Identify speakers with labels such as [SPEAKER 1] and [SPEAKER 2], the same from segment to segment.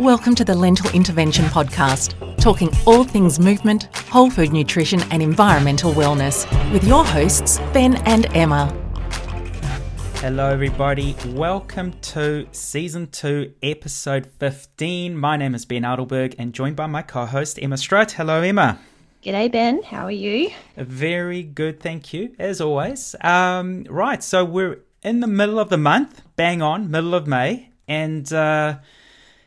[SPEAKER 1] Welcome to the Lentil Intervention Podcast, talking all things movement, whole food nutrition, and environmental wellness with your hosts, Ben and Emma.
[SPEAKER 2] Hello, everybody. Welcome to season two, episode 15. My name is Ben Adelberg and joined by my co host, Emma Strutt. Hello, Emma.
[SPEAKER 3] G'day, Ben. How are you?
[SPEAKER 2] Very good, thank you, as always. Um, right, so we're in the middle of the month, bang on, middle of May. And uh,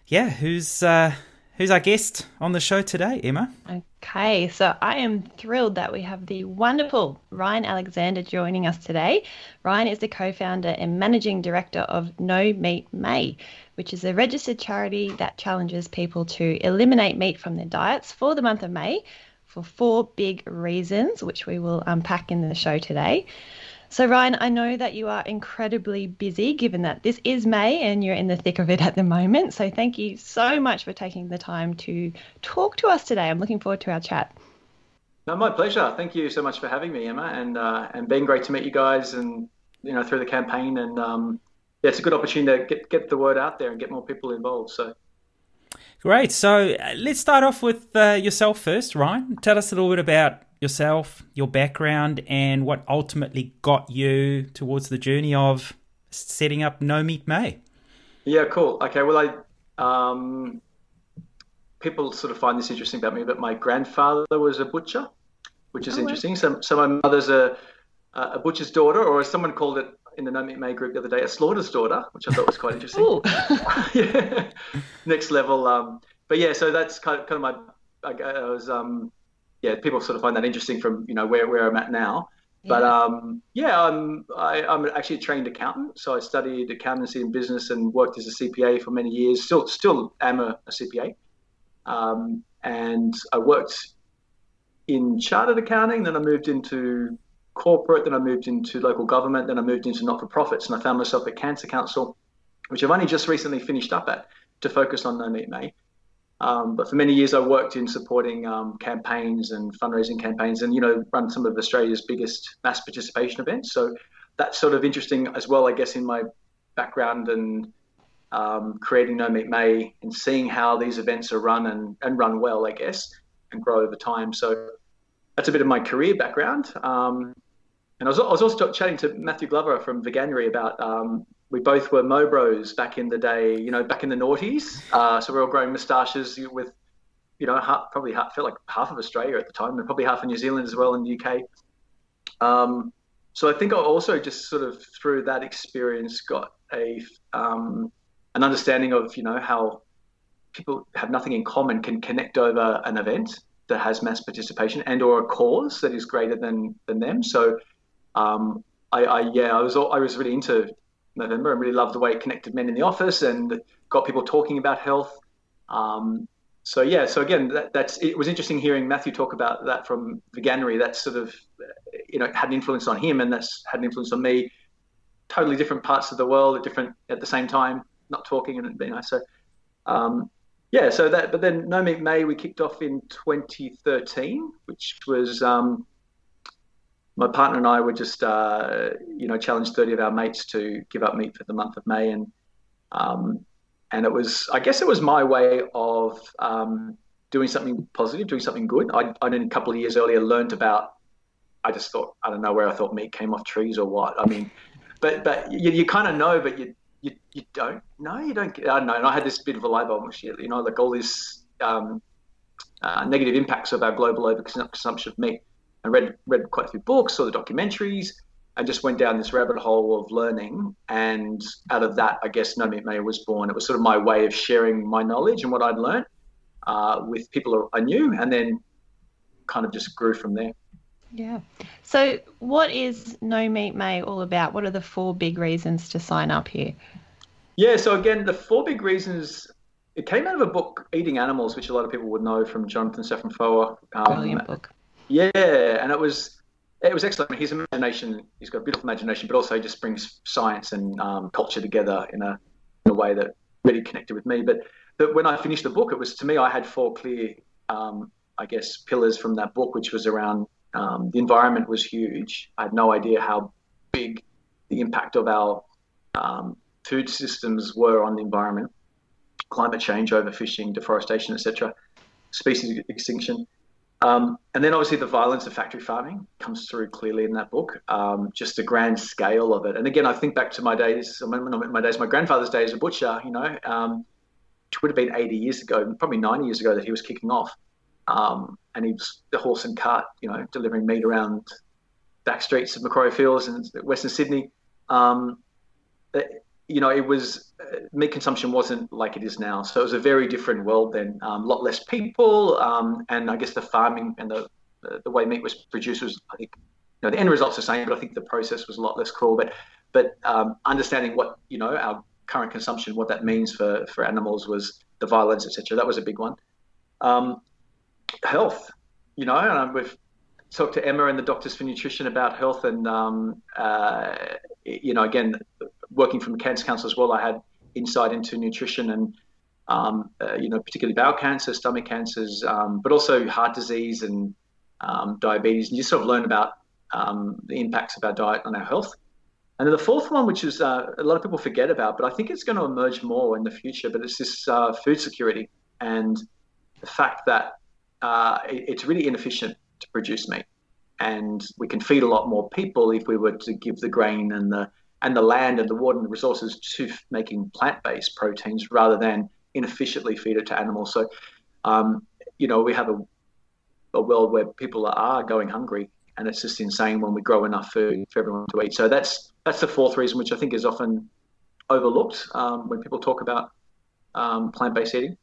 [SPEAKER 2] yeah, who's uh, who's our guest on the show today, Emma?
[SPEAKER 3] Okay, so I am thrilled that we have the wonderful Ryan Alexander joining us today. Ryan is the co founder and managing director of No Meat May, which is a registered charity that challenges people to eliminate meat from their diets for the month of May for four big reasons, which we will unpack in the show today. So, Ryan, I know that you are incredibly busy given that this is May and you're in the thick of it at the moment. So, thank you so much for taking the time to talk to us today. I'm looking forward to our chat.
[SPEAKER 4] No, my pleasure. Thank you so much for having me, Emma, and uh, and being great to meet you guys, and you know through the campaign, and um, yeah, it's a good opportunity to get get the word out there and get more people involved. So.
[SPEAKER 2] Great. So uh, let's start off with uh, yourself first, Ryan. Tell us a little bit about yourself, your background, and what ultimately got you towards the journey of setting up No Meat May.
[SPEAKER 4] Yeah, cool. Okay, well, I um, people sort of find this interesting about me, but my grandfather was a butcher, which is oh, interesting. So, so my mother's a a butcher's daughter, or as someone called it in the No Meat May group the other day, a slaughter's daughter, which I thought was quite interesting. yeah, next level. Um, but yeah, so that's kind of, kind of my. I, I was um, yeah, people sort of find that interesting from you know where, where I'm at now. Yeah. But um, yeah, I'm I, am i am actually a trained accountant, so I studied accountancy and business and worked as a CPA for many years. Still still am a, a CPA, um, and I worked in chartered accounting. Then I moved into corporate. Then I moved into local government. Then I moved into not for profits, and I found myself at Cancer Council, which I've only just recently finished up at to focus on No Meat May. Um, but for many years, I worked in supporting um, campaigns and fundraising campaigns, and you know, run some of Australia's biggest mass participation events. So that's sort of interesting as well, I guess, in my background and um, creating No Meat May and seeing how these events are run and, and run well, I guess, and grow over time. So that's a bit of my career background. Um, and I was, I was, also chatting to Matthew Glover from Veganuary about um, we both were Mobros back in the day, you know, back in the noughties. Uh, so we were all growing moustaches with, you know, half, probably half, felt like half of Australia at the time, and probably half of New Zealand as well in the UK. Um, so I think I also just sort of through that experience got a um, an understanding of you know how people have nothing in common can connect over an event that has mass participation and or a cause that is greater than than them. So um, I, I, yeah I was I was really into Movember and really loved the way it connected men in the office and got people talking about health. Um, so yeah, so again, that, that's it was interesting hearing Matthew talk about that from Veganuary. That sort of you know had an influence on him, and that's had an influence on me. Totally different parts of the world at different at the same time, not talking and you know. So um, yeah, so that but then No Meat May we kicked off in 2013, which was um, my partner and I were just, uh, you know, challenged 30 of our mates to give up meat for the month of May. And, um, and it was, I guess it was my way of um, doing something positive, doing something good. I, I, a couple of years earlier, learned about, I just thought, I don't know where I thought meat came off trees or what. I mean, but, but you, you kind of know, but you, you, you don't know, you don't, I don't know. And I had this bit of a light bulb, you know, like all these um, uh, negative impacts of our global overconsumption of meat I read read quite a few books, saw the documentaries, and just went down this rabbit hole of learning. And out of that, I guess No Meat May was born. It was sort of my way of sharing my knowledge and what I'd learned uh, with people I knew, and then kind of just grew from there.
[SPEAKER 3] Yeah. So, what is No Meat May all about? What are the four big reasons to sign up here?
[SPEAKER 4] Yeah. So again, the four big reasons. It came out of a book, Eating Animals, which a lot of people would know from Jonathan Safran Foer.
[SPEAKER 3] Um, Brilliant book.
[SPEAKER 4] Yeah, and it was it was excellent. His imagination, he's got a beautiful imagination, but also just brings science and um, culture together in a in a way that really connected with me. But but when I finished the book, it was to me I had four clear, um, I guess, pillars from that book, which was around um, the environment was huge. I had no idea how big the impact of our um, food systems were on the environment. climate change, overfishing, deforestation, etc., species extinction. Um, and then obviously the violence of factory farming comes through clearly in that book, um, just the grand scale of it. And again, I think back to my days, my days, my grandfather's days as a butcher, you know, um, it would have been 80 years ago, probably 90 years ago that he was kicking off. Um, and he was the horse and cart, you know, delivering meat around back streets of Macquarie Fields and Western Sydney. Um, you know, it was uh, meat consumption wasn't like it is now. So it was a very different world then. Um, a lot less people, um, and I guess the farming and the the way meat was produced was, I think, you know, the end result's are the same, but I think the process was a lot less cruel. But but um, understanding what you know our current consumption, what that means for for animals, was the violence, etc. That was a big one. Um, health, you know, and we've talked to Emma and the Doctors for Nutrition about health, and um, uh, you know, again, working from Cancer Council as well, I had insight into nutrition and um, uh, you know, particularly bowel cancer, stomach cancers, um, but also heart disease and um, diabetes, and you sort of learn about um, the impacts of our diet on our health. And then the fourth one, which is uh, a lot of people forget about, but I think it's going to emerge more in the future, but it's this uh, food security and the fact that uh, it's really inefficient to produce meat. And we can feed a lot more people if we were to give the grain and the and the land and the water and the resources to making plant-based proteins rather than inefficiently feed it to animals. So, um, you know, we have a, a world where people are going hungry, and it's just insane when we grow enough food for everyone to eat. So that's that's the fourth reason, which I think is often overlooked um, when people talk about um, plant-based eating.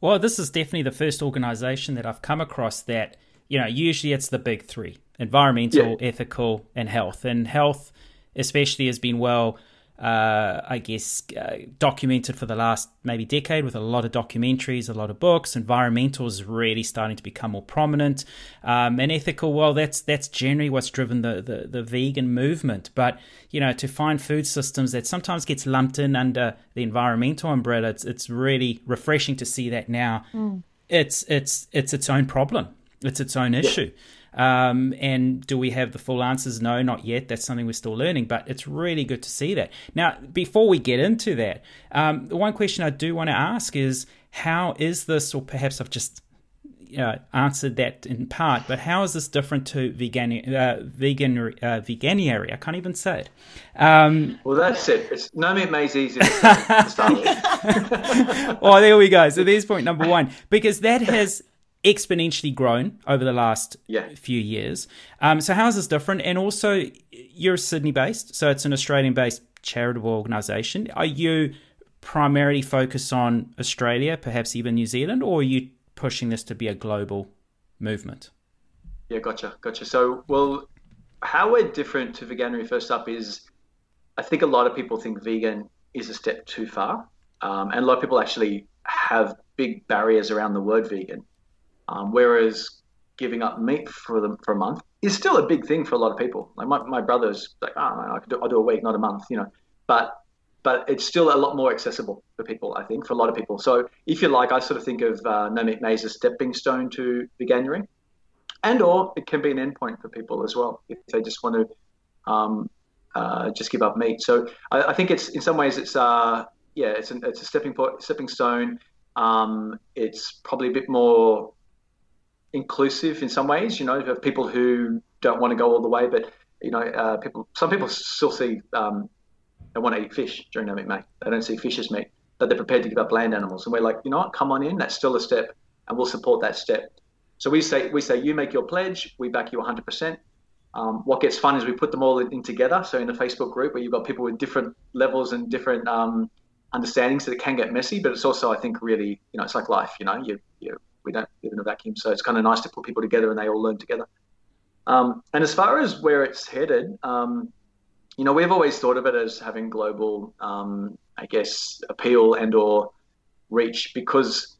[SPEAKER 2] Well, this is definitely the first organisation that I've come across that you know usually it's the big three: environmental, yeah. ethical, and health. And health especially has been well, uh, I guess, uh, documented for the last maybe decade with a lot of documentaries, a lot of books. Environmental is really starting to become more prominent, um, and ethical. Well, that's that's generally what's driven the, the, the vegan movement. But you know, to find food systems that sometimes gets lumped in under the environmental umbrella, it's it's really refreshing to see that now. Mm. It's it's it's its own problem. It's its own issue. Yeah. Um, and do we have the full answers? No, not yet. That's something we're still learning, but it's really good to see that. Now, before we get into that, um, the one question I do want to ask is how is this, or perhaps I've just uh, answered that in part, but how is this different to vegan, uh, vegan, uh, veganuary? I can't even say it.
[SPEAKER 4] Um, well, that's it. It's, no meat May's easy to start
[SPEAKER 2] with. well, there we go. So there's point number one, because that has exponentially grown over the last
[SPEAKER 4] yeah.
[SPEAKER 2] few years. Um, so how is this different? And also, you're Sydney based, so it's an Australian based charitable organisation. Are you primarily focused on Australia, perhaps even New Zealand, or are you pushing this to be a global movement?
[SPEAKER 4] Yeah, gotcha, gotcha. So, well, how we're different to Veganuary first up is I think a lot of people think vegan is a step too far. Um, and a lot of people actually have big barriers around the word vegan. Um, whereas giving up meat for them for a month is still a big thing for a lot of people. Like my, my brother's like, oh, I could do, I'll do a week, not a month, you know. But but it's still a lot more accessible for people, I think, for a lot of people. So if you like, I sort of think of uh, no meat maize as a stepping stone to veganuary, and or it can be an endpoint for people as well if they just want to um, uh, just give up meat. So I, I, think it's in some ways it's uh, yeah it's an, it's a stepping stepping stone. Um, it's probably a bit more inclusive in some ways. You know, people who don't want to go all the way, but you know, uh, people. Some people still see um, they want to eat fish during no meat. They don't see fish as meat, but they're prepared to give up land animals. And we're like, you know what? Come on in. That's still a step, and we'll support that step. So we say we say you make your pledge, we back you 100 percent. Um, what gets fun is we put them all in, in, together. So in the Facebook group where you've got people with different levels and different um, understandings, that it can get messy. But it's also, I think, really, you know, it's like life. You know, you you we don't live in a vacuum. So it's kind of nice to put people together and they all learn together. Um, and as far as where it's headed, um, you know, we've always thought of it as having global, um, I guess, appeal and or reach because,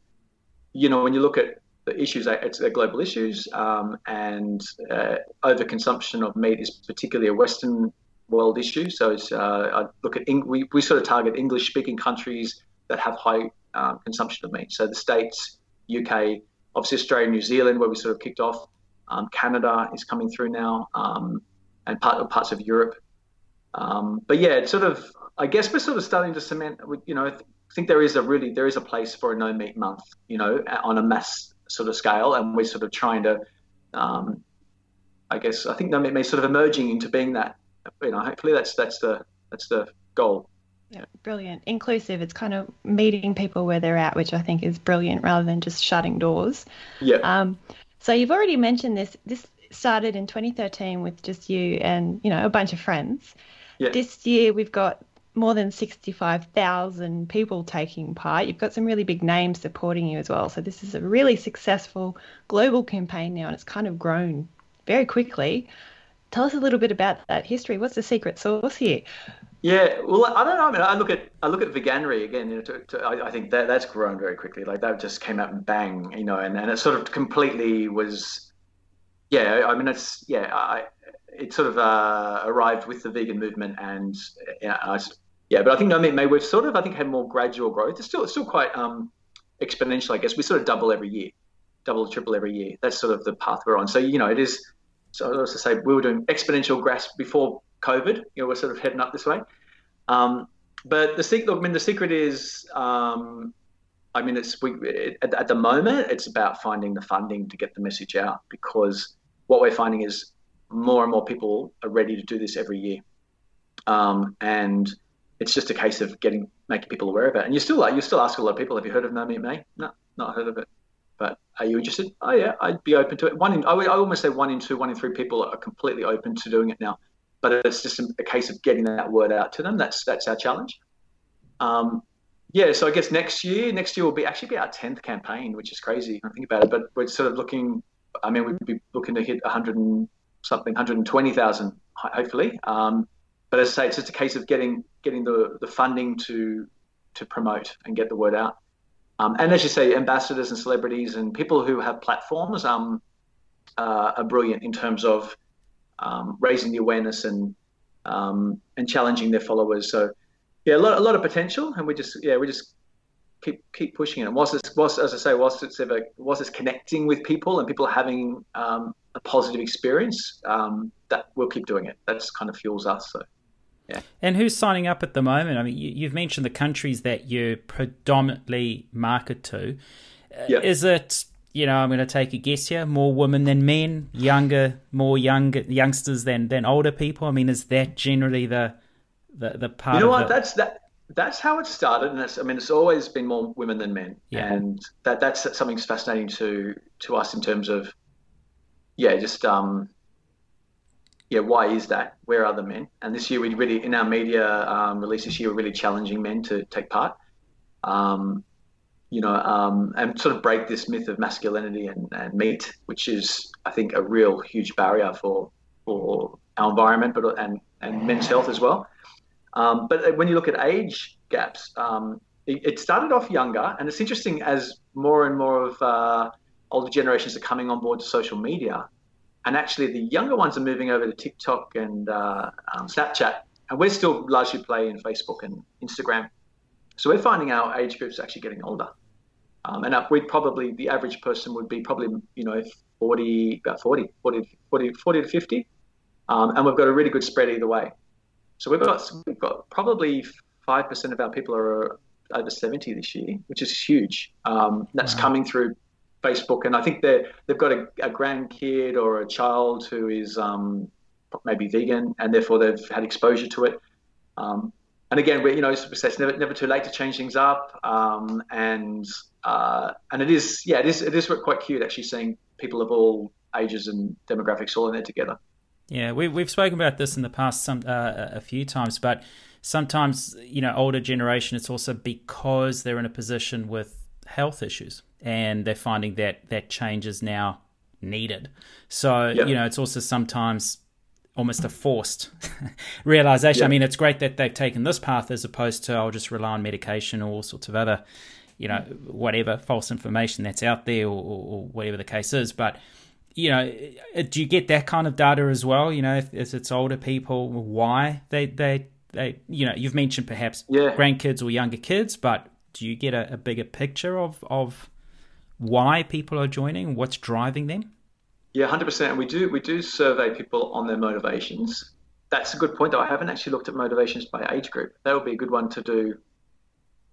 [SPEAKER 4] you know, when you look at the issues, it's they're global issues, um, and uh, overconsumption of meat is particularly a Western world issue. So it's, uh, I look at we, we sort of target English speaking countries that have high um, consumption of meat. So the states, UK, obviously Australia, New Zealand, where we sort of kicked off. Um, Canada is coming through now, um, and part, parts of Europe. Um, but yeah, it's sort of, I guess we're sort of starting to cement, you know, I think there is a really there is a place for a no meat month, you know, on a mass sort of scale, and we're sort of trying to, um, I guess, I think no meat may sort of emerging into being that. You know, hopefully that's that's the that's the goal.
[SPEAKER 3] Yeah, brilliant. Inclusive. It's kind of meeting people where they're at, which I think is brilliant, rather than just shutting doors.
[SPEAKER 4] Yeah.
[SPEAKER 3] Um, so you've already mentioned this. This started in 2013 with just you and you know a bunch of friends.
[SPEAKER 4] Yeah.
[SPEAKER 3] This year we've got more than 65,000 people taking part. You've got some really big names supporting you as well. So this is a really successful global campaign now, and it's kind of grown very quickly. Tell us a little bit about that history. What's the secret sauce here?
[SPEAKER 4] Yeah, well, I don't know. I mean, I look at I look at Veganuary again. You know, to, to, I, I, think that that's grown very quickly. Like that just came out and bang, you know, and, and it sort of completely was. Yeah, I mean, it's yeah, I, it sort of uh, arrived with the vegan movement, and yeah, I, yeah, but I think no meat may we've sort of I think had more gradual growth. It's still it's still quite um, exponential, I guess. We sort of double every year, double triple every year. That's sort of the path we're on. So you know, it is. So I say we were doing exponential growth before COVID. You know, we're sort of heading up this way. Um, but the secret, I mean, the secret is, um, I mean, it's we it, at, at, the moment it's about finding the funding to get the message out because what we're finding is more and more people are ready to do this every year, um, and it's just a case of getting making people aware of it. And you still you still ask a lot of people, have you heard of No Meat May? No, not heard of it. But are you interested? Oh yeah, I'd be open to it. One in I would I almost say one in two, one in three people are completely open to doing it now but it's just a case of getting that word out to them. That's that's our challenge. Um, yeah, so I guess next year, next year will be actually be our tenth campaign, which is crazy. I think about it, but we're sort of looking. I mean, we'd be looking to hit 100 and something, 120,000, hopefully. Um, but as I say, it's just a case of getting getting the the funding to to promote and get the word out. Um, and as you say, ambassadors and celebrities and people who have platforms um, uh, are brilliant in terms of um, raising the awareness and um, and challenging their followers. So yeah, a lot, a lot of potential, and we just yeah we just keep keep pushing it. And whilst it's whilst as I say, whilst it's ever whilst it's connecting with people and people having um, a positive experience, um, that we'll keep doing it. That's kind of fuels us. So. Yeah.
[SPEAKER 2] And who's signing up at the moment? I mean, you, have mentioned the countries that you predominantly market to.
[SPEAKER 4] Yeah.
[SPEAKER 2] Is it you know, I'm going to take a guess here, more women than men, younger, more younger youngsters than than older people. I mean, is that generally the the, the part?
[SPEAKER 4] You know what?
[SPEAKER 2] The...
[SPEAKER 4] That's that. That's how it started, and I mean, it's always been more women than men,
[SPEAKER 2] yeah.
[SPEAKER 4] and that that's something fascinating to to us in terms of, yeah, just um, yeah, why is that? Where are the men? And this year we really, in our media um, release this year, we're really challenging men to take part. Um, you know, um, and sort of break this myth of masculinity and, and meat, which is, I think, a real huge barrier for for our environment, but and and men's health as well. Um, but when you look at age gaps, um, it, it, started off younger, and it's interesting as more and more of uh, older generations are coming on board to social media, and actually the younger ones are moving over to TikTok and uh, um, Snapchat, and we're still largely playing Facebook and Instagram. So we're finding our age groups actually getting older. Um, and we'd probably, the average person would be probably, you know, 40, about 40, 40, 40, 40 to 50. Um, and we've got a really good spread either way. So we've got, we've got probably 5% of our people are over 70 this year, which is huge. Um, that's wow. coming through Facebook. And I think they they've got a, a grandkid or a child who is um, maybe vegan and therefore they've had exposure to it. Um, and again, we, you know, it's never, never too late to change things up. Um, and uh, and it is, yeah, it is, it is quite cute actually seeing people of all ages and demographics all in there together.
[SPEAKER 2] Yeah, we, we've spoken about this in the past some uh, a few times, but sometimes you know older generation it's also because they're in a position with health issues and they're finding that that change is now needed. So you know it's also sometimes almost a forced realization. I mean, it's great that they've taken this path as opposed to I'll just rely on medication or all sorts of other you know, whatever false information that's out there or, or, whatever the case is. But, you know, uh, do you get that kind of data as well? You know, if, if it's older people, why they, they, they, you know, you've mentioned perhaps
[SPEAKER 4] yeah.
[SPEAKER 2] grandkids or younger kids, but do you get a, a bigger picture of, of why people are joining, what's driving them?
[SPEAKER 4] Yeah, hundred percent. We do we do survey people on their motivations. That's a good point. Though I haven't actually looked at motivations by age group. That would be a good one to do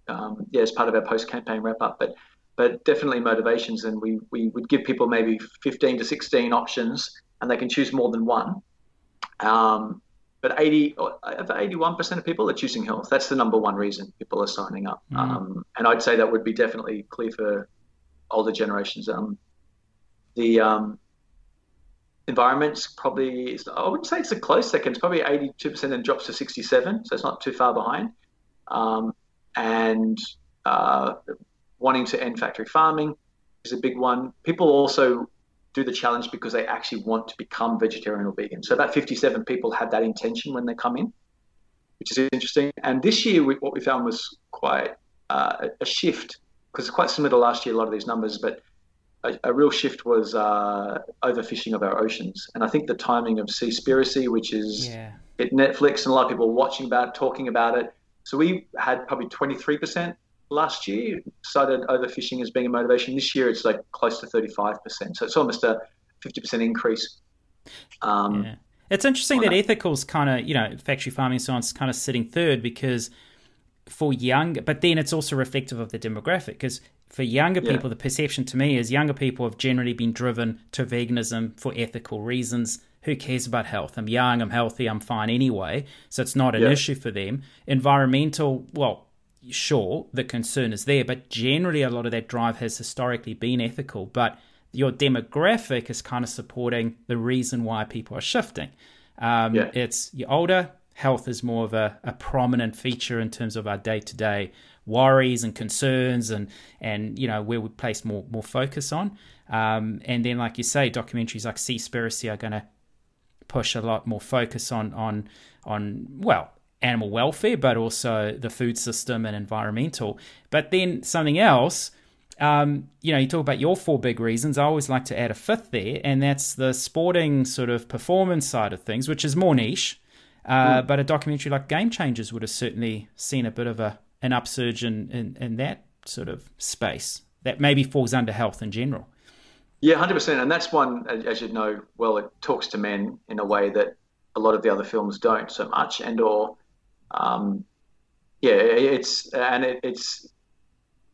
[SPEAKER 4] um, yeah, as part of our post-campaign wrap-up. But but definitely motivations, and we we would give people maybe 15 to 16 options, and they can choose more than one. Um, but 80, 81% of people are choosing health. That's the number one reason people are signing up. Mm. Um, and I'd say that would be definitely clear for older generations. Um, the um, environment's probably, I wouldn't say it's a close second. It's probably 82% and drops to 67. So it's not too far behind. Um, and uh, wanting to end factory farming is a big one. People also do the challenge because they actually want to become vegetarian or vegan. So about 57 people had that intention when they come in, which is interesting. And this year, we, what we found was quite uh, a shift because it's quite similar to last year, a lot of these numbers, but a, a real shift was uh, overfishing of our oceans. And I think the timing of Seaspiracy, which is yeah. at Netflix, and a lot of people watching about it, talking about it. So we had probably 23% last year cited overfishing as being a motivation. This year it's like close to 35%. So it's almost a 50% increase.
[SPEAKER 2] Um, yeah. It's interesting that, that ethical's kind of, you know, factory farming science kind of sitting third because for young, but then it's also reflective of the demographic because for younger people, the perception to me is younger people have generally been driven to veganism for ethical reasons. Who cares about health? I'm young, I'm healthy, I'm fine anyway. So it's not an yeah. issue for them. Environmental, well, sure, the concern is there, but generally a lot of that drive has historically been ethical. But your demographic is kind of supporting the reason why people are shifting. Um, yeah. It's you're older, health is more of a, a prominent feature in terms of our day to day worries and concerns, and and you know where we place more more focus on. Um, and then, like you say, documentaries like Seaspiracy are going to push a lot more focus on on on well animal welfare, but also the food system and environmental. But then something else, um, you know, you talk about your four big reasons. I always like to add a fifth there, and that's the sporting sort of performance side of things, which is more niche. Uh, mm. But a documentary like Game Changers would have certainly seen a bit of a an upsurge in, in, in that sort of space that maybe falls under health in general.
[SPEAKER 4] Yeah, hundred percent, and that's one, as you know, well, it talks to men in a way that a lot of the other films don't so much, and or um, yeah, it's and it, it's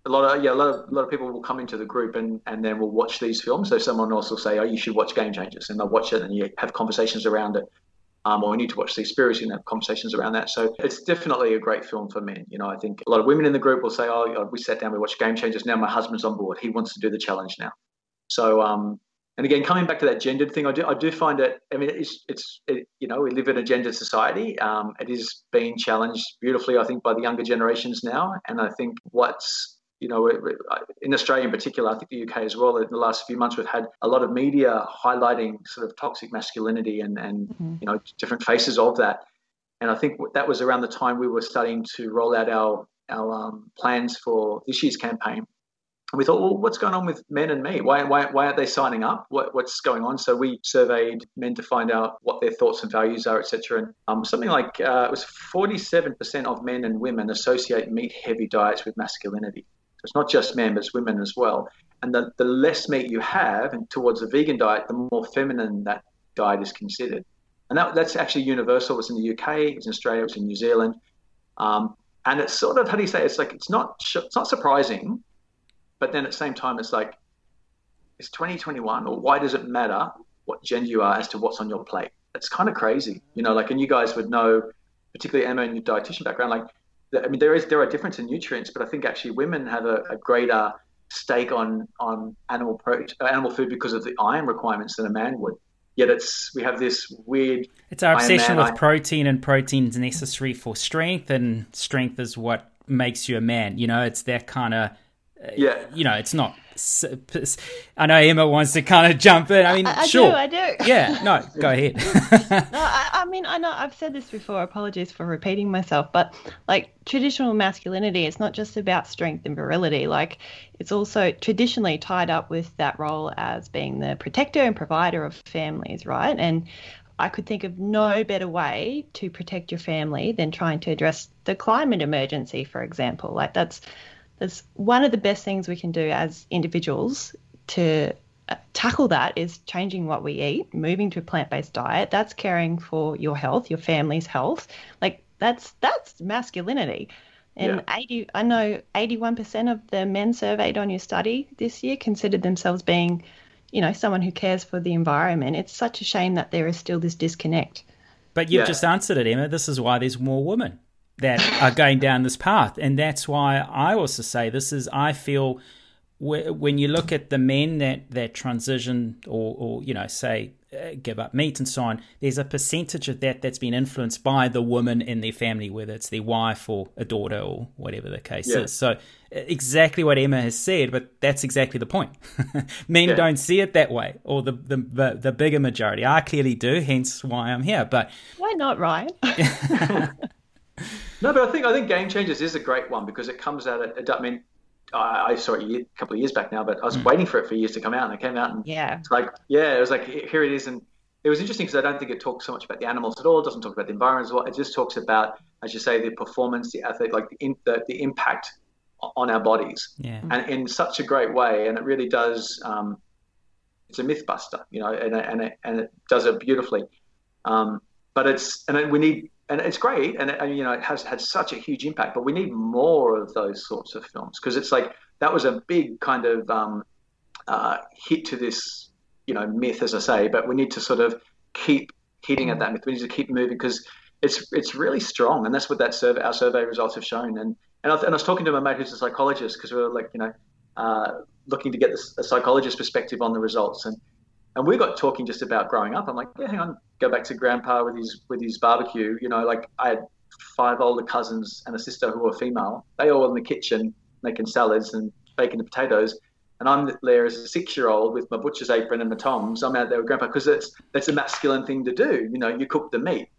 [SPEAKER 4] a lot of yeah, a lot of a lot of people will come into the group and and then will watch these films. So someone else will say, "Oh, you should watch Game Changers," and they'll watch it, and you have conversations around it. Um, or we need to watch Seaspiracy and have conversations around that. So it's definitely a great film for men. You know, I think a lot of women in the group will say, "Oh, we sat down, we watched Game Changers. Now my husband's on board. He wants to do the challenge now." So um, and again, coming back to that gendered thing, I do I do find it. I mean, it's it's it, you know we live in a gendered society. Um, it is being challenged beautifully, I think, by the younger generations now. And I think what's you know in Australia in particular, I think the UK as well. In the last few months, we've had a lot of media highlighting sort of toxic masculinity and and mm-hmm. you know different faces of that. And I think that was around the time we were starting to roll out our our um, plans for this year's campaign we thought, well, what's going on with men and me? Why, why, why aren't they signing up? What, what's going on? So we surveyed men to find out what their thoughts and values are, etc. And um, something like uh, it was 47% of men and women associate meat-heavy diets with masculinity. So it's not just men, but it's women as well. And the, the less meat you have and towards a vegan diet, the more feminine that diet is considered. And that, that's actually universal. It's in the UK, it's in Australia, it's in New Zealand. Um, and it's sort of, how do you say, it's like, it's not, it's not surprising but then at the same time, it's like, it's 2021, or why does it matter what gender you are as to what's on your plate? It's kind of crazy, you know. Like, and you guys would know, particularly Emma and your dietitian background. Like, I mean, there is there are difference in nutrients, but I think actually women have a, a greater stake on on animal pro, uh, animal food because of the iron requirements than a man would. Yet it's we have this weird.
[SPEAKER 2] It's our obsession with protein, and protein's necessary for strength, and strength is what makes you a man. You know, it's that kind of
[SPEAKER 4] yeah.
[SPEAKER 2] You know, it's not. I know Emma wants to kind of jump in. I mean,
[SPEAKER 3] I, I
[SPEAKER 2] sure.
[SPEAKER 3] do, I do.
[SPEAKER 2] Yeah, no, go ahead.
[SPEAKER 3] no, I, I, mean, I know I've said this before. Apologies for repeating myself, but like traditional masculinity, it's not just about strength and virility. Like, it's also traditionally tied up with that role as being the protector and provider of families, right? And I could think of no better way to protect your family than trying to address the climate emergency, for example. Like, that's that's one of the best things we can do as individuals to uh, tackle that is changing what we eat, moving to a plant-based diet. That's caring for your health, your family's health. Like that's that's masculinity. And yeah. 80, I know 81% of the men surveyed on your study this year considered themselves being, you know, someone who cares for the environment. It's such a shame that there is still this disconnect.
[SPEAKER 2] But you've yeah. just answered it, Emma. This is why there's more women that are going down this path. And that's why I also say this is, I feel when you look at the men that, that transition or, or, you know, say, uh, give up meat and so on, there's a percentage of that that's been influenced by the woman in their family, whether it's their wife or a daughter or whatever the case yeah. is. So, uh, exactly what Emma has said, but that's exactly the point. Men yeah. don't see it that way, or the, the, the the bigger majority. I clearly do, hence why I'm here. But
[SPEAKER 3] why not, Ryan?
[SPEAKER 4] no, but I think I think Game Changers is a great one because it comes out. At, I mean, I, I saw it a couple of years back now, but I was mm. waiting for it for years to come out, and it came out, and
[SPEAKER 3] yeah,
[SPEAKER 4] it's like yeah, it was like here it is, and it was interesting because I don't think it talks so much about the animals at all. It doesn't talk about the environment as well. It just talks about, as you say, the performance, the athlete, like the in, the, the impact on our bodies,
[SPEAKER 2] yeah.
[SPEAKER 4] and in such a great way, and it really does. Um, it's a myth buster, you know, and and it, and it does it beautifully. Um, but it's and we need and it's great, and, and you know it has had such a huge impact. But we need more of those sorts of films because it's like that was a big kind of um, uh, hit to this, you know, myth, as I say. But we need to sort of keep hitting at that myth. We need to keep moving because it's it's really strong, and that's what that survey our survey results have shown. And and I, and I was talking to my mate who's a psychologist because we were like, you know, uh, looking to get this, a psychologist perspective on the results and and we got talking just about growing up. I'm like, yeah, hang on, go back to grandpa with his with his barbecue. You know, like I had five older cousins and a sister who were female. They all in the kitchen making salads and baking the potatoes. And I'm there as a six year old with my butcher's apron and my toms. I'm out there with grandpa because that's that's a masculine thing to do. You know, you cook the meat.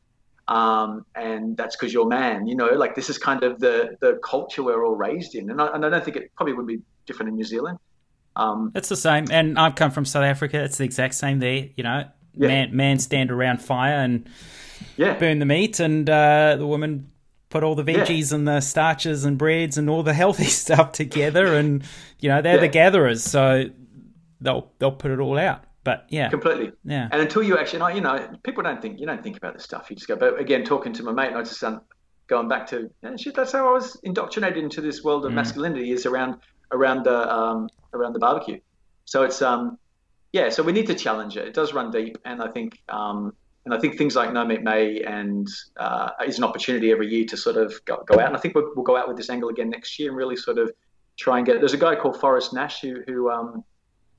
[SPEAKER 4] Um, and that's because you're man, you know, like this is kind of the, the culture we're all raised in. And I, and I don't think it probably would be different in New Zealand.
[SPEAKER 2] Um, it's the same, and I've come from South Africa. It's the exact same there. You know, yeah. man man stand around fire and
[SPEAKER 4] yeah.
[SPEAKER 2] burn the meat, and uh, the woman put all the veggies yeah. and the starches and breads and all the healthy stuff together, and you know they're the gatherers, so they'll they'll put it all out. But yeah,
[SPEAKER 4] completely.
[SPEAKER 2] Yeah,
[SPEAKER 4] and until you actually, you know, people don't think you don't think about this stuff. You just go. But again, talking to my mate, and I just um, going back to yeah, shit, that's how I was indoctrinated into this world of mm. masculinity is around around the um, around the barbecue. So it's um, yeah. So we need to challenge it. It does run deep, and I think um, and I think things like No Meat May and uh, is an opportunity every year to sort of go, go out. And I think we'll, we'll, go out with this angle again next year and really sort of try and get. There's a guy called Forrest Nash who who um,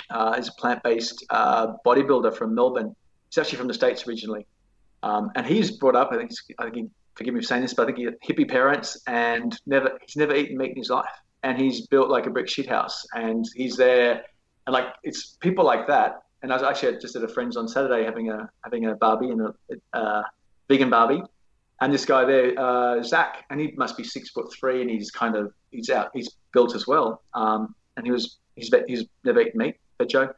[SPEAKER 4] uh, is a plant-based uh, bodybuilder from Melbourne. He's actually from the states originally, um, and he's brought up. I think I think he, forgive me for saying this, but I think he had hippie parents and never he's never eaten meat in his life and he's built like a brick shit house and he's there and like it's people like that. And I was actually just at a friend's on Saturday having a having a barbie and a, a vegan barbie. And this guy there uh, Zach and he must be six foot three and he's kind of he's out he's built as well. Um, and he was he's he's never eaten meat but Joe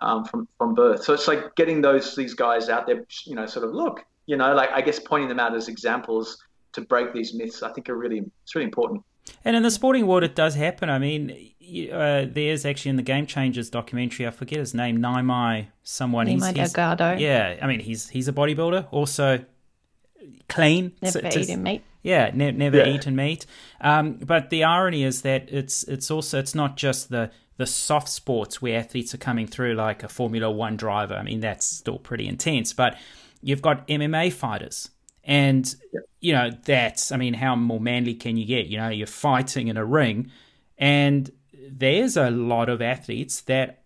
[SPEAKER 4] um, from from birth. So it's like getting those these guys out there you know sort of look you know like I guess pointing them out as examples to break these myths I think are really it's really important
[SPEAKER 2] and in the sporting world, it does happen. I mean, uh, there's actually in the Game Changers documentary, I forget his name, Nimai, someone.
[SPEAKER 3] Nimai he's, Delgado.
[SPEAKER 2] He's, yeah, I mean, he's he's a bodybuilder, also clean.
[SPEAKER 3] Never to, eaten meat.
[SPEAKER 2] Yeah, ne- never yeah. eaten meat. Um, but the irony is that it's it's also it's not just the the soft sports where athletes are coming through like a Formula One driver. I mean, that's still pretty intense, but you've got MMA fighters and, you know, that's, I mean, how more manly can you get? You know, you're fighting in a ring, and there's a lot of athletes that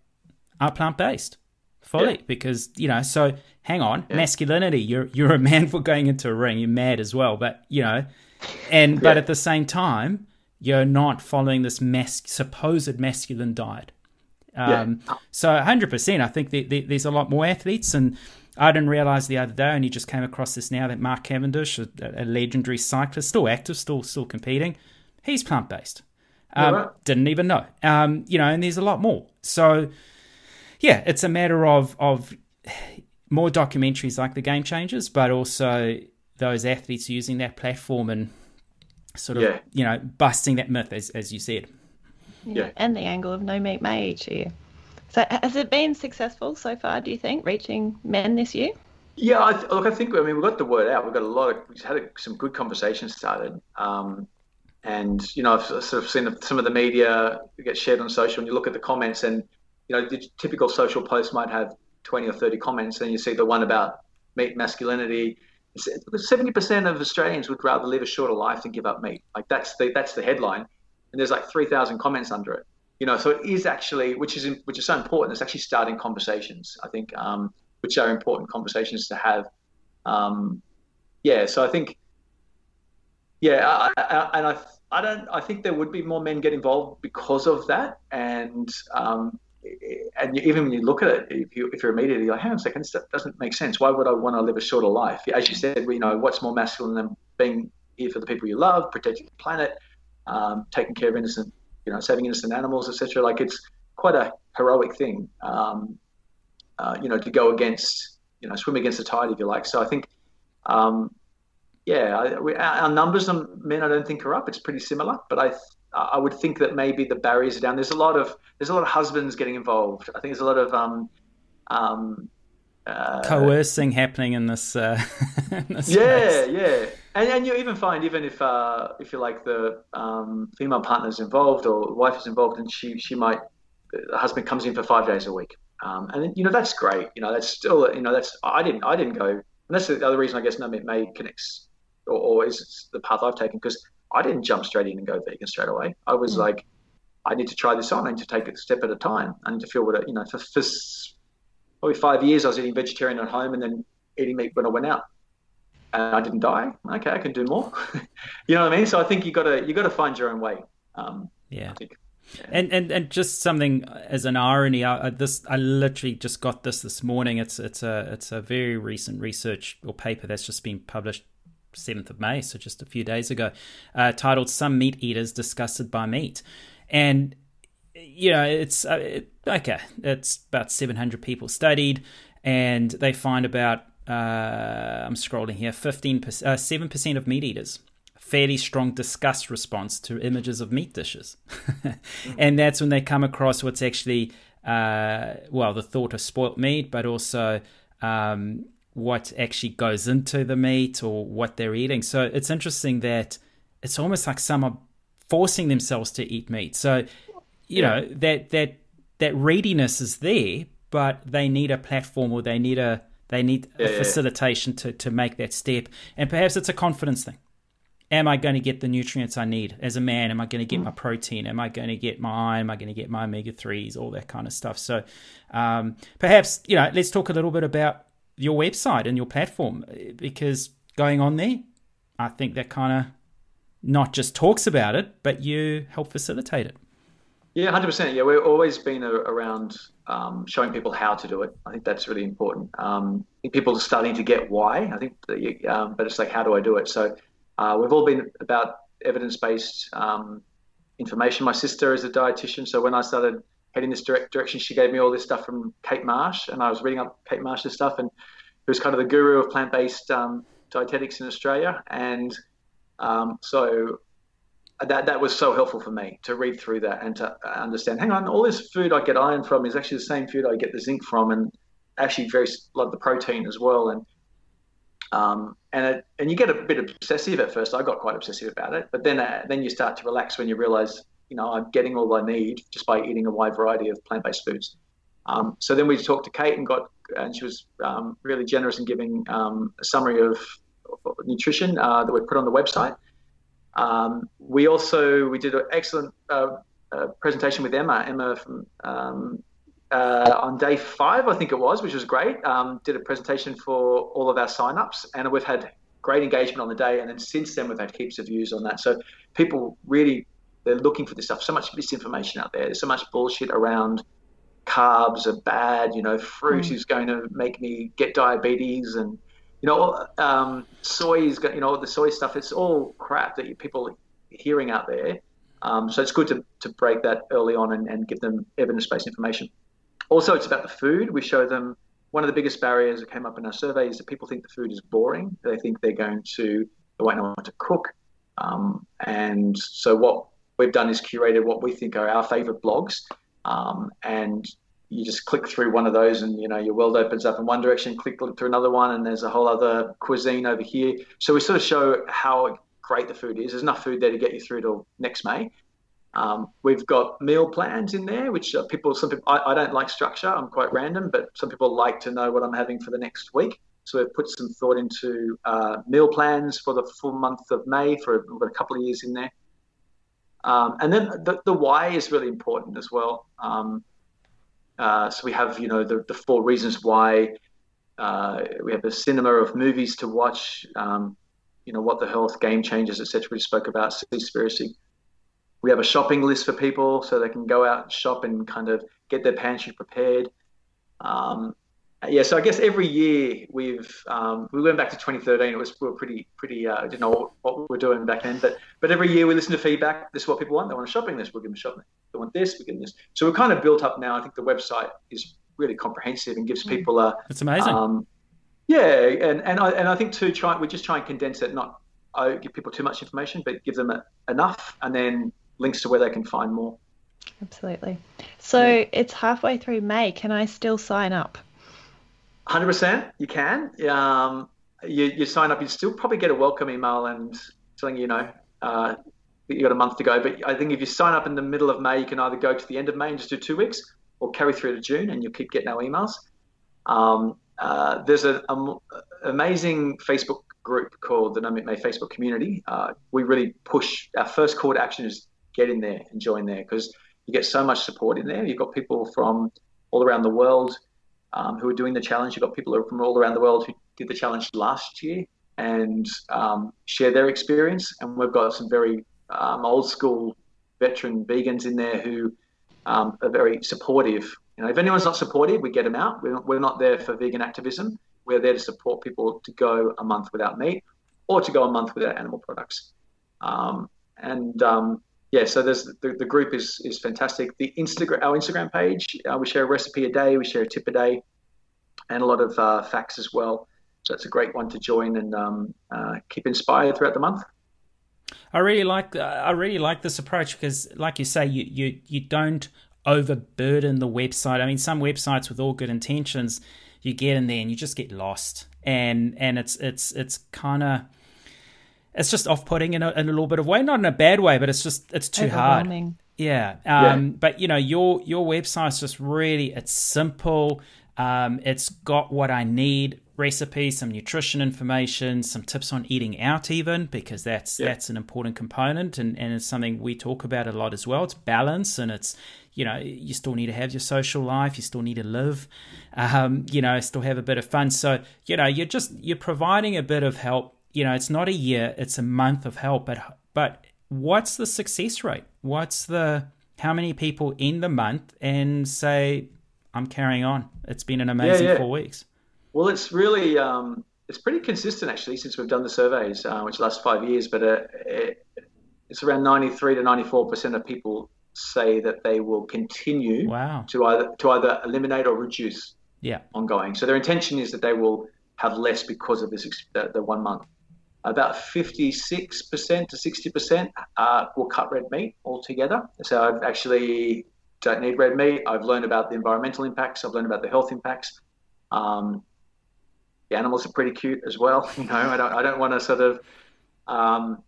[SPEAKER 2] are plant based fully because, you know, so hang on, masculinity, you're, you're a man for going into a ring, you're mad as well, but, you know, and, but at the same time, you're not following this mas- supposed masculine diet. Um. So 100%, I think the, the, there's a lot more athletes and I didn't realize the other day, and he just came across this now that Mark Cavendish, a, a legendary cyclist, still active, still still competing, he's plant based. Um, yeah, right. Didn't even know. Um, you know, and there's a lot more. So, yeah, it's a matter of of more documentaries like the Game Changers, but also those athletes using that platform and sort of yeah. you know busting that myth, as as you said.
[SPEAKER 3] Yeah, and the angle of no meat may each year. So has it been successful so far? Do you think reaching men this year?
[SPEAKER 4] Yeah, I th- look, I think I mean we got the word out. We've got a lot of we've had a, some good conversations started, um, and you know, I've sort of seen some of the media get shared on social, and you look at the comments, and you know, the typical social post might have 20 or 30 comments, and you see the one about meat masculinity. 70% of Australians would rather live a shorter life than give up meat. Like that's the that's the headline, and there's like 3,000 comments under it. You know, so it is actually, which is which is so important. It's actually starting conversations. I think, um, which are important conversations to have. Um, yeah, so I think, yeah, I, I, and I I don't. I think there would be more men get involved because of that, and um, and even when you look at it, if, you, if you're immediately like, hang on a second, that doesn't make sense. Why would I want to live a shorter life? As you said, you know, what's more masculine than being here for the people you love, protecting the planet, um, taking care of innocent, you know, saving innocent animals, etc. Like it's quite a heroic thing, um, uh, you know, to go against, you know, swim against the tide, if you like. So I think, um, yeah, I, we, our numbers on men, I don't think are up. It's pretty similar, but I I would think that maybe the barriers are down. There's a lot of there's a lot of husbands getting involved. I think there's a lot of um, um,
[SPEAKER 2] uh, coercing happening in this. Uh, in this
[SPEAKER 4] yeah, yeah, and and you even find even if uh, if you're like the um, female partner's involved or wife is involved, and she she might the husband comes in for five days a week, um, and you know that's great. You know that's still you know that's I didn't I didn't go. And that's the other reason I guess No Meat May connects or, or is the path I've taken because I didn't jump straight in and go vegan straight away. I was mm. like, I need to try this on. I need to take it a step at a time. I need to feel what it, you know. For, for probably five years, I was eating vegetarian at home and then eating meat when I went out, and I didn't die. Okay, I can do more. you know what I mean? So I think you got to you got to find your own way. Um,
[SPEAKER 2] yeah. Yeah. And, and and just something as an irony, I, this I literally just got this this morning. It's it's a it's a very recent research or paper that's just been published 7th of May, so just a few days ago, uh, titled Some Meat Eaters Disgusted by Meat. And, you know, it's uh, it, okay, it's about 700 people studied, and they find about, uh, I'm scrolling here, 15%, 7% uh, of meat eaters fairly strong disgust response to images of meat dishes. and that's when they come across what's actually, uh, well, the thought of spoilt meat, but also um, what actually goes into the meat or what they're eating. So it's interesting that it's almost like some are forcing themselves to eat meat. So you yeah. know that that that readiness is there, but they need a platform or they need a they need yeah, facilitation yeah. to to make that step. And perhaps it's a confidence thing. Am I going to get the nutrients I need as a man? Am I going to get mm. my protein? Am I going to get my iron? Am I going to get my omega threes? All that kind of stuff. So, um, perhaps you know, let's talk a little bit about your website and your platform because going on there, I think that kind of not just talks about it, but you help facilitate it.
[SPEAKER 4] Yeah, hundred percent. Yeah, we've always been around um, showing people how to do it. I think that's really important. Um, people are starting to get why. I think, um, but it's like, how do I do it? So uh, we've all been about evidence-based um, information. My sister is a dietitian, so when I started heading this direct direction. She gave me all this stuff from Kate Marsh, and I was reading up Kate Marsh's stuff, and who's kind of the guru of plant-based um, dietetics in Australia. And um, so that that was so helpful for me to read through that and to understand. Hang on, all this food I get iron from is actually the same food I get the zinc from, and actually very of the protein as well. And um, and it, and you get a bit obsessive at first. I got quite obsessive about it, but then uh, then you start to relax when you realize you know, I'm getting all I need just by eating a wide variety of plant-based foods. Um, so then we talked to Kate and got, and she was um, really generous in giving um, a summary of, of nutrition uh, that we put on the website. Um, we also we did an excellent uh, uh, presentation with Emma. Emma from um, uh, on day five, I think it was, which was great. Um, did a presentation for all of our signups, and we've had great engagement on the day. And then since then, we've had heaps of views on that. So people really they're looking for this stuff. So much misinformation out there. There's so much bullshit around carbs are bad. You know, fruit mm. is going to make me get diabetes, and you know, um, soy is you know the soy stuff. It's all crap that people are hearing out there. Um, so it's good to, to break that early on and, and give them evidence based information. Also, it's about the food. We show them one of the biggest barriers that came up in our survey is that people think the food is boring. They think they're going to they won't know how to cook. Um, and so what we've done is curated what we think are our favorite blogs. Um, and you just click through one of those and you know your world opens up in one direction click through another one and there's a whole other cuisine over here so we sort of show how great the food is. There's enough food there to get you through till next May. Um, we've got meal plans in there, which people, some people, I, I, don't like structure. I'm quite random, but some people like to know what I'm having for the next week. So we've put some thought into uh, meal plans for the full month of May for we've got a couple of years in there. Um, and then the, the why is really important as well. Um, uh, so we have, you know, the, the four reasons why. Uh, we have a cinema of movies to watch. Um, you know, what the health, Game Changers, etc. We spoke about Seaspiracy. We have a shopping list for people so they can go out and shop and kind of get their pantry prepared. Um, yeah, so I guess every year we've um, we went back to 2013. It was we were pretty pretty uh, didn't know what, what, we were doing back then, but but every year we listen to feedback. This is what people want. They want a shopping list. We'll give them a shopping. They want this. We give them this. So we're kind of built up now. I think the website is really comprehensive and gives mm. people a.
[SPEAKER 2] It's amazing. Um,
[SPEAKER 4] yeah, and and I and I think too, try we just try and condense it, not I give people too much information, but give them enough, and then links to where they can find more.
[SPEAKER 3] Absolutely. So yeah. it's halfway through May. Can I still sign up?
[SPEAKER 4] Hundred percent, you can. Um, you, you sign up, you still probably get a welcome email and telling you, know, uh, you got a month to go. But I think if you sign up in the middle of May, you can either go to the end of May and just do two weeks, or carry through to June, and you'll keep getting our emails. Um, uh, there's an amazing Facebook group called the No May Facebook community. Uh, we really push our first call to action is get in there and join there because you get so much support in there. You've got people from all around the world um, who are doing the challenge. You've got people from all around the world who did the challenge last year and um, share their experience. And we've got some very um, old school veteran vegans in there who um, are very supportive. You know, if anyone's not supportive, we get them out. We're not, we're not there for vegan activism. We're there to support people to go a month without meat or to go a month without animal products. Um, and um, yeah, so there's the, the group is is fantastic. The Instagram, our Instagram page, uh, we share a recipe a day, we share a tip a day, and a lot of uh, facts as well. So it's a great one to join and um, uh, keep inspired throughout the month.
[SPEAKER 2] I really like I really like this approach because, like you say, you you you don't overburden the website. I mean, some websites with all good intentions, you get in there and you just get lost, and and it's it's it's kind of it's just off-putting in a, in a little bit of way, not in a bad way, but it's just it's too hard. Yeah. Um, yeah. But you know, your your website's just really it's simple. Um, it's got what I need: recipes, some nutrition information, some tips on eating out, even because that's yeah. that's an important component, and and it's something we talk about a lot as well. It's balance, and it's you know you still need to have your social life, you still need to live, um, you know, still have a bit of fun. So you know, you're just you're providing a bit of help you know, it's not a year, it's a month of help, but but what's the success rate? What's the how many people in the month and say I'm carrying on? It's been an amazing yeah, yeah. four weeks.
[SPEAKER 4] Well, it's really um, it's pretty consistent actually since we've done the surveys, uh, which last five years. But uh, it, it's around 93 to 94 percent of people say that they will continue
[SPEAKER 2] wow.
[SPEAKER 4] to either to either eliminate or reduce
[SPEAKER 2] yeah
[SPEAKER 4] ongoing. So their intention is that they will have less because of this the, the one month about 56% to 60% uh, will cut red meat altogether. So I've actually don't need red meat. I've learned about the environmental impacts. I've learned about the health impacts. Um, the animals are pretty cute as well. You know, I don't, I don't want to sort of, um,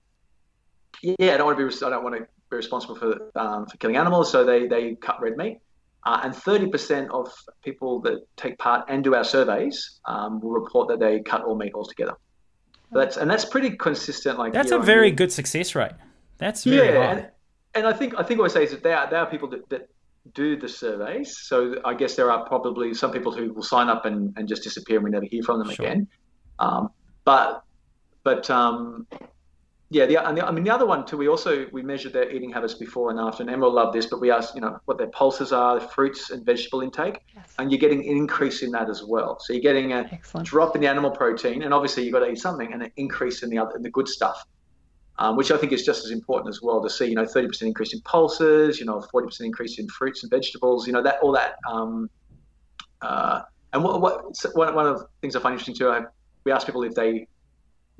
[SPEAKER 4] yeah, I don't want to be, I don't want to be responsible for, um, for killing animals. So they, they cut red meat. Uh, and 30% of people that take part and do our surveys um, will report that they cut all meat altogether. That's and that's pretty consistent. Like
[SPEAKER 2] that's a very good success rate. That's very yeah,
[SPEAKER 4] and, and, I think I think what I say is that there are, there are people that, that do the surveys. So I guess there are probably some people who will sign up and, and just disappear and we never hear from them sure. again. Um, but but um, yeah, the, and the, I mean the other one too. We also we measured their eating habits before and after, and Emma will love this. But we asked, you know, what their pulses are, fruits and vegetable intake, yes. and you're getting an increase in that as well. So you're getting a Excellent. drop in the animal protein, and obviously you've got to eat something, and an increase in the other in the good stuff, um, which I think is just as important as well to see. You know, 30% increase in pulses, you know, 40% increase in fruits and vegetables. You know, that all that. Um, uh, and what, what one, one of the things I find interesting too, I, we ask people if they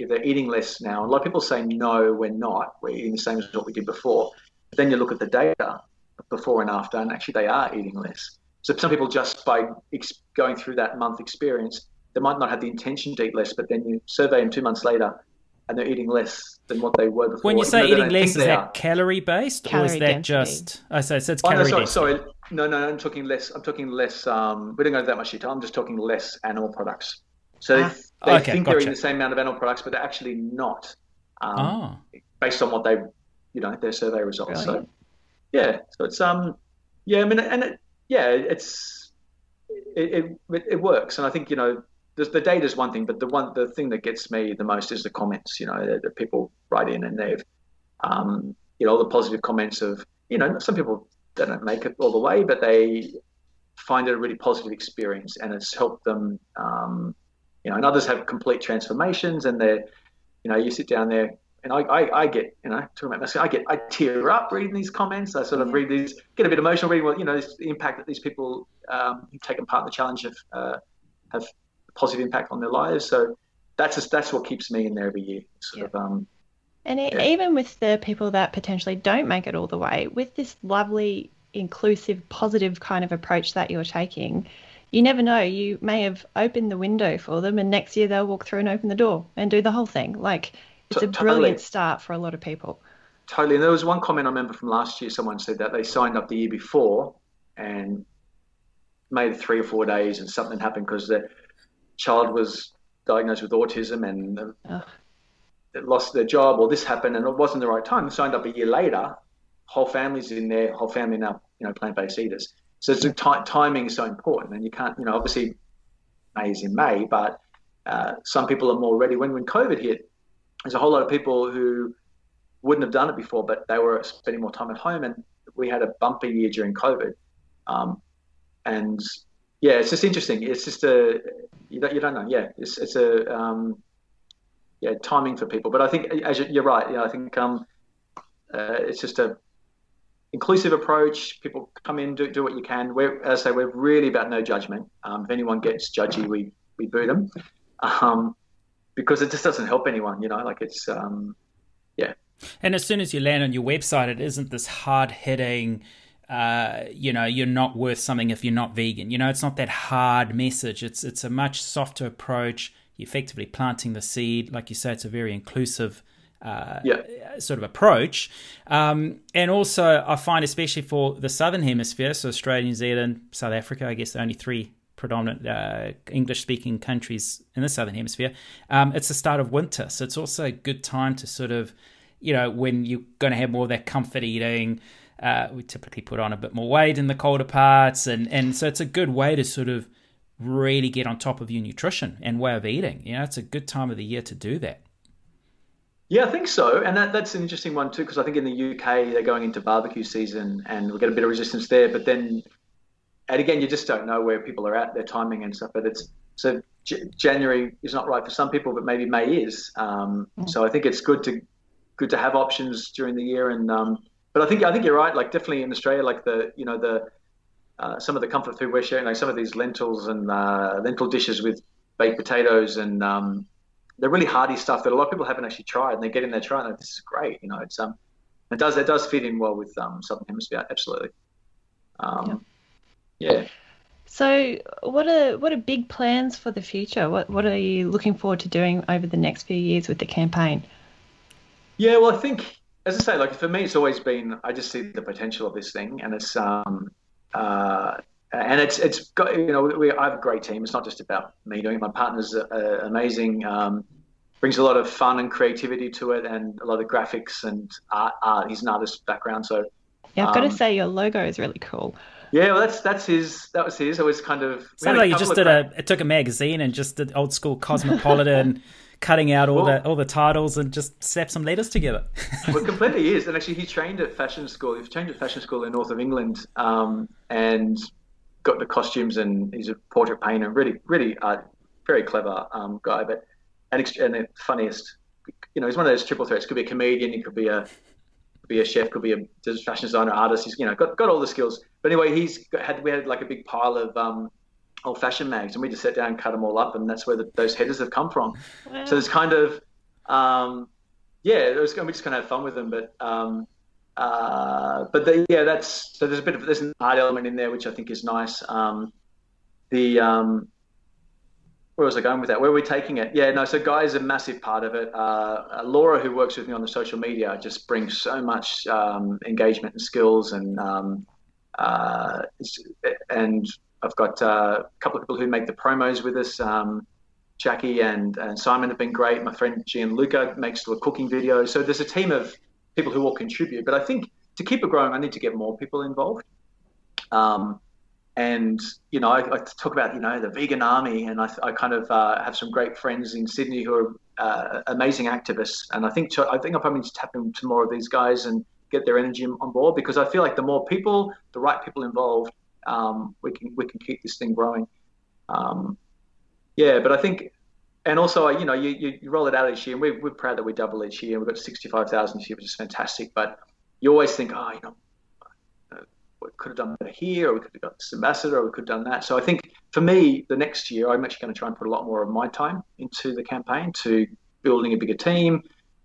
[SPEAKER 4] they're eating less now, a lot of people say no, we're not. We're eating the same as what we did before. But then you look at the data before and after, and actually they are eating less. So some people just by ex- going through that month experience, they might not have the intention to eat less, but then you survey them two months later, and they're eating less than what they were before.
[SPEAKER 2] When you say eating less, is that calorie based
[SPEAKER 3] calorie
[SPEAKER 2] or is that
[SPEAKER 3] density.
[SPEAKER 2] just? I say so it's
[SPEAKER 4] Oh, no,
[SPEAKER 2] calorie
[SPEAKER 4] sorry,
[SPEAKER 2] density.
[SPEAKER 4] sorry. No, no, I'm talking less. I'm talking less. Um, we don't go into that much detail. I'm just talking less animal products. So
[SPEAKER 3] Ah.
[SPEAKER 4] they, they
[SPEAKER 2] Okay,
[SPEAKER 4] think they're
[SPEAKER 2] gotcha.
[SPEAKER 4] eating the same amount of animal products, but they're actually not. Um,
[SPEAKER 2] Oh,
[SPEAKER 4] based on what they, you know, their survey results.
[SPEAKER 3] Brilliant.
[SPEAKER 4] So, yeah, so it's um, yeah, I mean, and it, yeah, it's it, it it works, and I think you know, the, the data is one thing, but the one the thing that gets me the most is the comments. You know, that, that people write in and they've, um, you know, all the positive comments of, you know, some people they don't make it all the way, but they find it a really positive experience, and it's helped them. Um, you know, and others have complete transformations, and they're, you know, you sit down there and I, I, I get, you know, talking about myself, I get, I tear up reading these comments. I sort of read these, get a bit emotional reading what, you know, this, the impact that these people um, who've taken part in the challenge have, uh, have a positive impact on their lives. So that's just, that's what keeps me in there every year. Sort
[SPEAKER 3] Yeah.
[SPEAKER 4] of, um,
[SPEAKER 3] And e
[SPEAKER 4] Yeah.
[SPEAKER 3] even with the people that potentially don't make it all the way, with this lovely, inclusive, positive kind of approach that you're taking, you never know. You may have opened the window for them, and next year they'll walk through and open the door and do the whole thing. Like, it's a brilliant start for a lot of people.
[SPEAKER 4] Totally. And there was one comment I remember from last year. Someone said that they signed up the year before and made three or four days, and something happened because their child was diagnosed with autism and they lost their job, or this happened, and it wasn't the right time. They signed up a year later. Whole families in there. Whole family now, you know, plant-based eaters. So it's timing is so important, and you can't, you know, obviously May is in May, but uh, some people are more ready. When when COVID hit, there's a whole lot of people who wouldn't have done it before, but they were spending more time at home, and we had a bumper year during COVID. Um, and yeah, it's just interesting. It's just a you don't, you don't know. Yeah, it's it's a um, yeah timing for people. But I think as you- you're right. Yeah, I think um, uh, it's just a inclusive approach. People come in, do, do what you can. We're as I say, we're really about no judgment. Um, if anyone gets judgy, we we boot them. Um, because it just doesn't help anyone, you know. Like it's, um, yeah,
[SPEAKER 2] and as soon as you land on your website, it isn't this hard hitting. Uh, you know, you're not worth something if you're not vegan. You know, it's not that hard message. It's it's a much softer approach. You're effectively planting the seed, like you say. It's a very inclusive uh,
[SPEAKER 4] yeah,
[SPEAKER 2] sort of approach. Um, and also, I find, especially for the Southern Hemisphere, so Australia, New Zealand, South Africa, I guess the only three predominant uh, English speaking countries in the Southern Hemisphere, um, it's the start of winter. So it's also a good time to sort of, you know, when you're going to have more of that comfort eating. Uh, we typically put on a bit more weight in the colder parts, and, and so it's a good way to sort of really get on top of your nutrition and way of eating. You know, it's a good time of the year to do that.
[SPEAKER 4] Yeah, I think so, and that, that's an interesting one too, because I think in the UK they're going into barbecue season, and we get a bit of resistance there. But then, and again, you just don't know where people are at, their timing and stuff. But it's so J- January is not right for some people, but maybe May is. Um, So I think it's good to good to have options during the year. And um, but I think I think you're right. Like definitely in Australia, like the you know the uh, some of the comfort food we're sharing, like some of these lentils and uh, lentil dishes with baked potatoes and um, they're really hardy stuff that a lot of people haven't actually tried, and they get in there trying. Like, this is great, you know. It's um, it does it does fit in well with um, Southern Hemisphere, absolutely. Um, yeah.
[SPEAKER 3] So, what are what are big plans for the future? What what are you looking forward to doing over the next few years with the campaign?
[SPEAKER 4] Yeah, well, I think, as I say, like for me, it's always been I just see the potential of this thing, and it's um, uh, and it's it's got you know we I have a great team. It's not just about me doing it. My partner's uh, amazing. Um, brings a lot of fun and creativity to it, and a lot of graphics and art. art. He's an artist background, so
[SPEAKER 3] Yeah, I've got
[SPEAKER 4] Um,
[SPEAKER 3] to say your logo is really cool.
[SPEAKER 4] yeah, well, that's that's his. That was his. It was kind of. we had
[SPEAKER 2] Sounded like you just did a it took a magazine and just did old school Cosmopolitan, cutting out all
[SPEAKER 4] Well-
[SPEAKER 2] the all the titles and just slapped some letters together.
[SPEAKER 4] well, completely is. And actually, he trained at fashion school. He trained at fashion school in north of England, um, and got the costumes. And he's a portrait painter. Really, really, uh, very clever um, guy. But and, ex- and the funniest. You know, he's one of those triple threats. Could be a comedian. He could be a could be a chef. Could be a fashion designer, artist. He's you know got got all the skills. But anyway, he's got, had we had like a big pile of. Um, old fashioned mags and we just sat down and cut them all up and that's where the, those headers have come from so it's kind of um, yeah, it was, we just kind of have fun with them, but um, uh, but the, yeah, that's so there's a bit of there's an art element in there which I think is nice. Um, the um, where was I going with that? Where are we taking it? Yeah, no. So Guy is a massive part of it. Uh, Laura, who works with me on the social media, just brings so much um, engagement and skills, and um, uh, and I've got uh, a couple of people who make the promos with us. Um, Jackie and, and Simon have been great. My friend Gianluca makes the cooking videos. So there's a team of people who all contribute. But I think to keep it growing, I need to get more people involved. Um, and you know, I, I, talk about you know the vegan army, and I, I kind of uh, have some great friends in Sydney who are uh, amazing activists, and I think to, I think I probably need to tap into more of these guys and get their energy on board because I feel like the more people, the right people involved, um, we can we can keep this thing growing. Um, yeah, but I think, and also you know you, you, roll it out each year, and we're, we're proud that we double each year. We've got sixty five thousand this year, which is fantastic. But you always think, oh, you know, we could have done better here, or we could have got this ambassador, or we could have done that. So I think for me, the next year, I'm actually going to try and put a lot more of my time into the campaign to building a bigger team,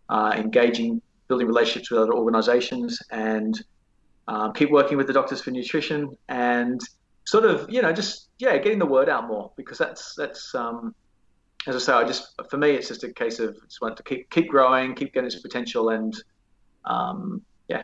[SPEAKER 4] uh, engaging, building relationships with other organisations, and um, keep working with the Doctors for Nutrition, and sort of, you know, just yeah, getting the word out more because that's that's um, as I say, I just for me, it's just a case of just want to keep keep growing, keep getting its potential, and um, yeah.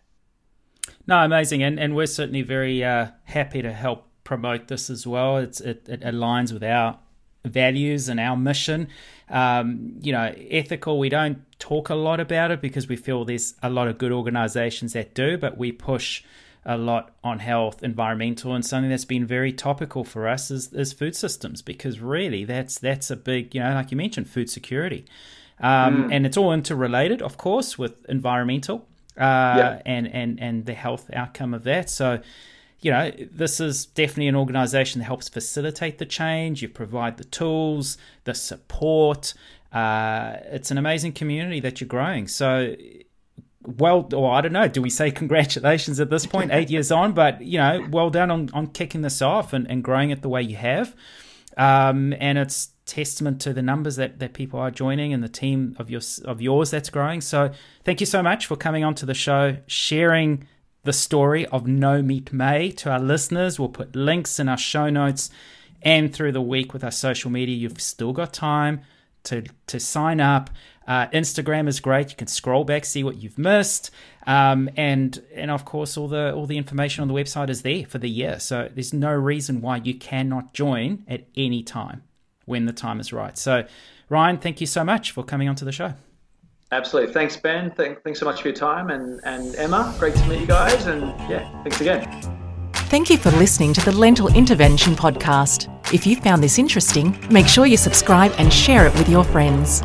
[SPEAKER 2] no, amazing, and and we're certainly very uh, happy to help promote this as well. It's it, it aligns with our values and our mission. Um, you know, ethical. We don't talk a lot about it because we feel there's a lot of good organisations that do, but we push a lot on health, environmental, and something that's been very topical for us is, is food systems because really that's that's a big you know like you mentioned food security, um, mm. and it's all interrelated, of course, with environmental uh, yeah. and and and the health outcome of that. So, you know, this is definitely an organisation that helps facilitate the change. You provide the tools, the support. Uh, it's an amazing community that you're growing. So, well, or I don't know, do we say congratulations at this point, eight years on? But you know, well done on on kicking this off and, and growing it the way you have. Um, and it's testament to the numbers that, that people are joining and the team of your of yours that's growing. So thank you so much for coming on to the show, sharing the story of No Meat May to our listeners. We'll put links in our show notes and through the week with our social media. You've still got time to to sign up. Uh, Instagram is great. You can scroll back, see what you've missed, um, and and of course all the all the information on the website is there for the year. So there's no reason why you cannot join at any time when the time is right. So, Ryan, thank you so much for coming onto the show.
[SPEAKER 4] Absolutely. Thanks, Ben. Thank, thanks so much for your time. And, and Emma, great to meet you guys. And yeah, thanks again.
[SPEAKER 1] Thank you for listening to the Lentil Intervention Podcast. If you found this interesting, make sure you subscribe and share it with your friends.